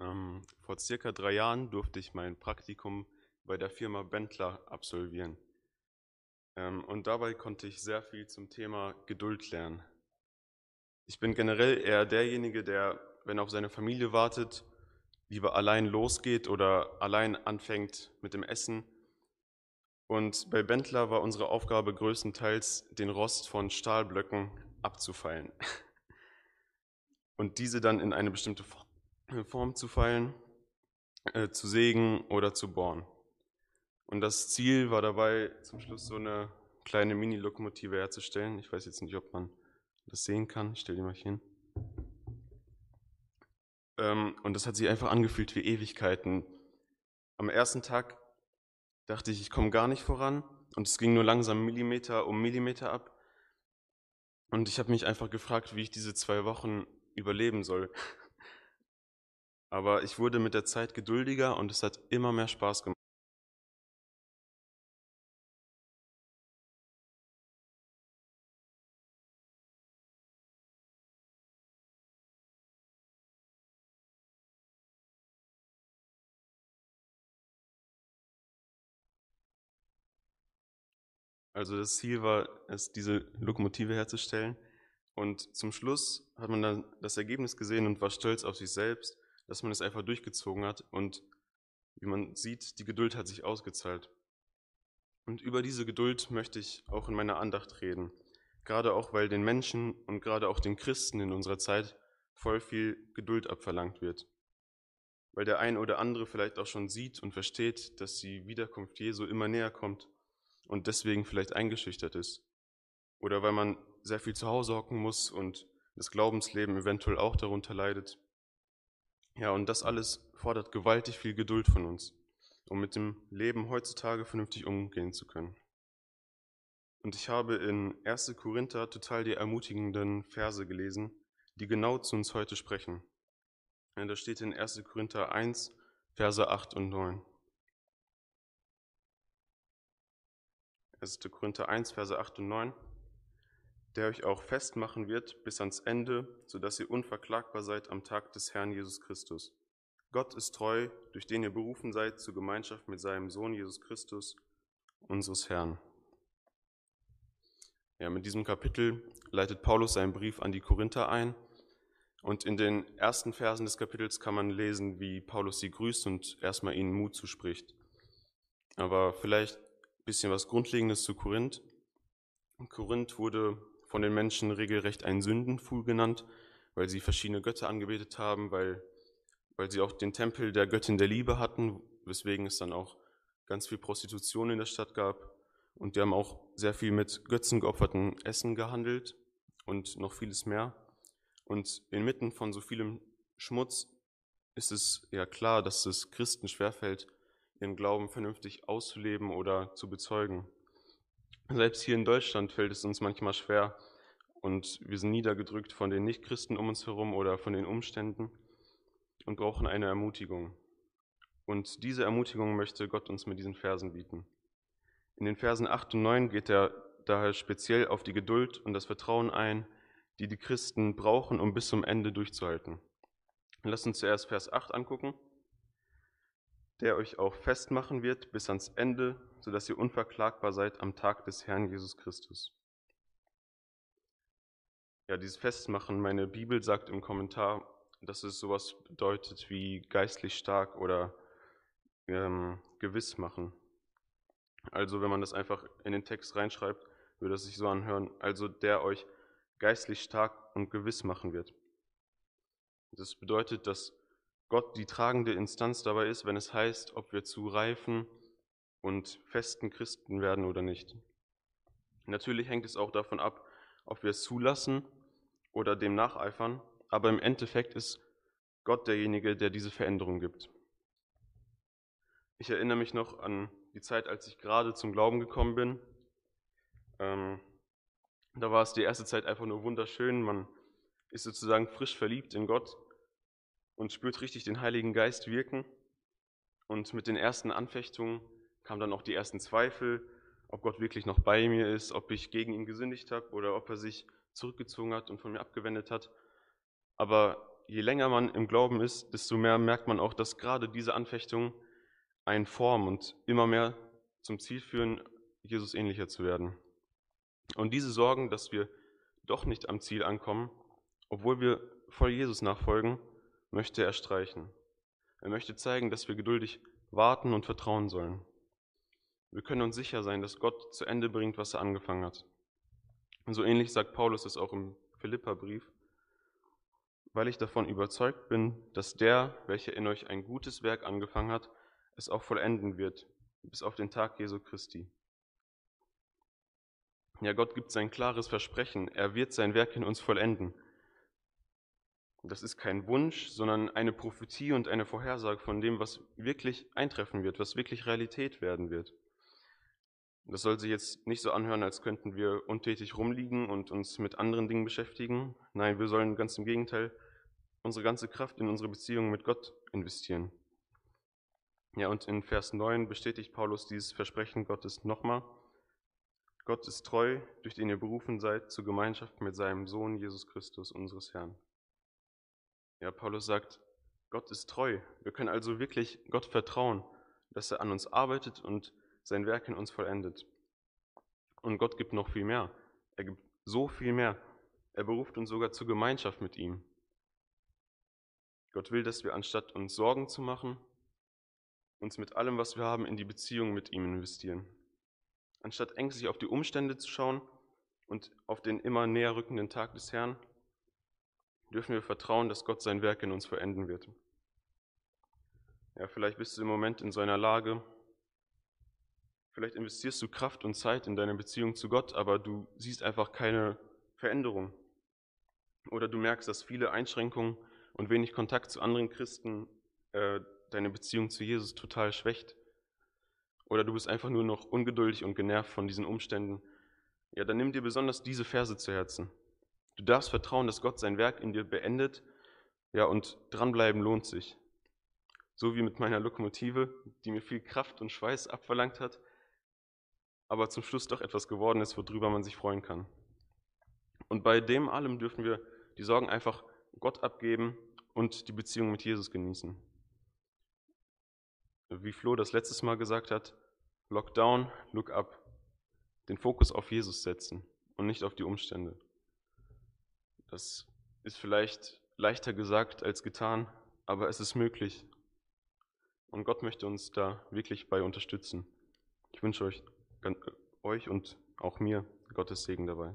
Ähm, vor circa drei Jahren durfte ich mein Praktikum bei der Firma Bentler absolvieren. Ähm, und dabei konnte ich sehr viel zum Thema Geduld lernen. Ich bin generell eher derjenige, der, wenn auf seine Familie wartet, lieber allein losgeht oder allein anfängt mit dem Essen. Und bei Bentler war unsere Aufgabe größtenteils, den Rost von Stahlblöcken abzufeilen und diese dann in eine bestimmte Form zu feilen, äh, zu sägen oder zu bohren. Und das Ziel war dabei, zum Schluss so eine kleine Mini-Lokomotive herzustellen. Ich weiß jetzt nicht, ob man das sehen kann. Ich stelle die mal hier hin. Ähm, und das hat sich einfach angefühlt wie Ewigkeiten. Am ersten Tag dachte ich, ich komme gar nicht voran. Und es ging nur langsam Millimeter um Millimeter ab. Und ich habe mich einfach gefragt, wie ich diese zwei Wochen überleben soll. Aber ich wurde mit der Zeit geduldiger und es hat immer mehr Spaß gemacht. Also das Ziel war es, diese Lokomotive herzustellen. Und zum Schluss hat man dann das Ergebnis gesehen und war stolz auf sich selbst, dass man es einfach durchgezogen hat. Und wie man sieht, die Geduld hat sich ausgezahlt. Und über diese Geduld möchte ich auch in meiner Andacht reden. Gerade auch, weil den Menschen und gerade auch den Christen in unserer Zeit voll viel Geduld abverlangt wird. Weil der ein oder andere vielleicht auch schon sieht und versteht, dass die Wiederkunft Jesu immer näher kommt und deswegen vielleicht eingeschüchtert ist. Oder weil man sehr viel zu Hause hocken muss und das Glaubensleben eventuell auch darunter leidet. Ja, und das alles fordert gewaltig viel Geduld von uns, um mit dem Leben heutzutage vernünftig umgehen zu können. Und ich habe in 1. Korinther total die ermutigenden Verse gelesen, die genau zu uns heute sprechen. Ja, da steht in 1. Korinther 1, Verse 8 und 9. 1. Korinther 1, Verse 8 und 9, der euch auch festmachen wird bis ans Ende, so dass ihr unverklagbar seid am Tag des Herrn Jesus Christus. Gott ist treu, durch den ihr berufen seid zur Gemeinschaft mit seinem Sohn Jesus Christus, unseres Herrn. Ja, mit diesem Kapitel leitet Paulus seinen Brief an die Korinther ein. Und in den ersten Versen des Kapitels kann man lesen, wie Paulus sie grüßt und erstmal ihnen Mut zuspricht. Aber vielleicht bisschen was Grundlegendes zu Korinth. Korinth wurde von den Menschen regelrecht ein Sündenfuhl genannt, weil sie verschiedene Götter angebetet haben, weil, weil sie auch den Tempel der Göttin der Liebe hatten, weswegen es dann auch ganz viel Prostitution in der Stadt gab. Und die haben auch sehr viel mit Götzen geopferten Essen gehandelt und noch vieles mehr. Und inmitten von so vielem Schmutz ist es ja klar, dass es Christen schwerfällt, ihren Glauben vernünftig auszuleben oder zu bezeugen. Selbst hier in Deutschland fällt es uns manchmal schwer und wir sind niedergedrückt von den Nichtchristen um uns herum oder von den Umständen und brauchen eine Ermutigung. Und diese Ermutigung möchte Gott uns mit diesen Versen bieten. In den Versen 8 und 9 geht er daher speziell auf die Geduld und das Vertrauen ein, die die Christen brauchen, um bis zum Ende durchzuhalten. Lass uns zuerst Vers 8 angucken der euch auch festmachen wird bis ans Ende, sodass ihr unverklagbar seid am Tag des Herrn Jesus Christus. Ja, dieses Festmachen, meine Bibel sagt im Kommentar, dass es sowas bedeutet wie geistlich stark oder ähm, gewiss machen. Also wenn man das einfach in den Text reinschreibt, würde es sich so anhören, also der euch geistlich stark und gewiss machen wird. Das bedeutet, dass Gott die tragende Instanz dabei ist, wenn es heißt, ob wir zu reifen und festen Christen werden oder nicht. Natürlich hängt es auch davon ab, ob wir es zulassen oder dem nacheifern, aber im Endeffekt ist Gott derjenige, der diese Veränderung gibt. Ich erinnere mich noch an die Zeit, als ich gerade zum Glauben gekommen bin. Ähm, da war es die erste Zeit einfach nur wunderschön. Man ist sozusagen frisch verliebt in Gott und spürt richtig den Heiligen Geist wirken. Und mit den ersten Anfechtungen kamen dann auch die ersten Zweifel, ob Gott wirklich noch bei mir ist, ob ich gegen ihn gesündigt habe oder ob er sich zurückgezogen hat und von mir abgewendet hat. Aber je länger man im Glauben ist, desto mehr merkt man auch, dass gerade diese Anfechtungen einen formen und immer mehr zum Ziel führen, Jesus ähnlicher zu werden. Und diese Sorgen, dass wir doch nicht am Ziel ankommen, obwohl wir voll Jesus nachfolgen, möchte er streichen. Er möchte zeigen, dass wir geduldig warten und vertrauen sollen. Wir können uns sicher sein, dass Gott zu Ende bringt, was er angefangen hat. Und so ähnlich sagt Paulus es auch im Philipperbrief, weil ich davon überzeugt bin, dass der, welcher in euch ein gutes Werk angefangen hat, es auch vollenden wird, bis auf den Tag Jesu Christi. Ja, Gott gibt sein klares Versprechen, er wird sein Werk in uns vollenden. Das ist kein Wunsch, sondern eine Prophetie und eine Vorhersage von dem, was wirklich eintreffen wird, was wirklich Realität werden wird. Das soll sich jetzt nicht so anhören, als könnten wir untätig rumliegen und uns mit anderen Dingen beschäftigen. Nein, wir sollen ganz im Gegenteil unsere ganze Kraft in unsere Beziehung mit Gott investieren. Ja, und in Vers 9 bestätigt Paulus dieses Versprechen Gottes nochmal. Gott ist treu, durch den ihr berufen seid zur Gemeinschaft mit seinem Sohn Jesus Christus, unseres Herrn. Ja, Paulus sagt, Gott ist treu. Wir können also wirklich Gott vertrauen, dass er an uns arbeitet und sein Werk in uns vollendet. Und Gott gibt noch viel mehr. Er gibt so viel mehr. Er beruft uns sogar zur Gemeinschaft mit ihm. Gott will, dass wir anstatt uns Sorgen zu machen, uns mit allem, was wir haben, in die Beziehung mit ihm investieren. Anstatt ängstlich auf die Umstände zu schauen und auf den immer näher rückenden Tag des Herrn, dürfen wir vertrauen, dass Gott sein Werk in uns vollenden wird. Ja, vielleicht bist du im Moment in so einer Lage, vielleicht investierst du Kraft und Zeit in deine Beziehung zu Gott, aber du siehst einfach keine Veränderung. Oder du merkst, dass viele Einschränkungen und wenig Kontakt zu anderen Christen äh, deine Beziehung zu Jesus total schwächt. Oder du bist einfach nur noch ungeduldig und genervt von diesen Umständen. Ja, dann nimm dir besonders diese Verse zu Herzen. Du darfst vertrauen, dass Gott sein Werk in dir beendet. Ja, und dranbleiben lohnt sich. So wie mit meiner Lokomotive, die mir viel Kraft und Schweiß abverlangt hat, aber zum Schluss doch etwas geworden ist, worüber man sich freuen kann. Und bei dem allem dürfen wir die Sorgen einfach Gott abgeben und die Beziehung mit Jesus genießen. Wie Flo das letztes Mal gesagt hat, lock down, look up. Den Fokus auf Jesus setzen und nicht auf die Umstände. Das ist vielleicht leichter gesagt als getan, aber es ist möglich. Und Gott möchte uns da wirklich bei unterstützen. Ich wünsche euch, euch und auch mir Gottes Segen dabei.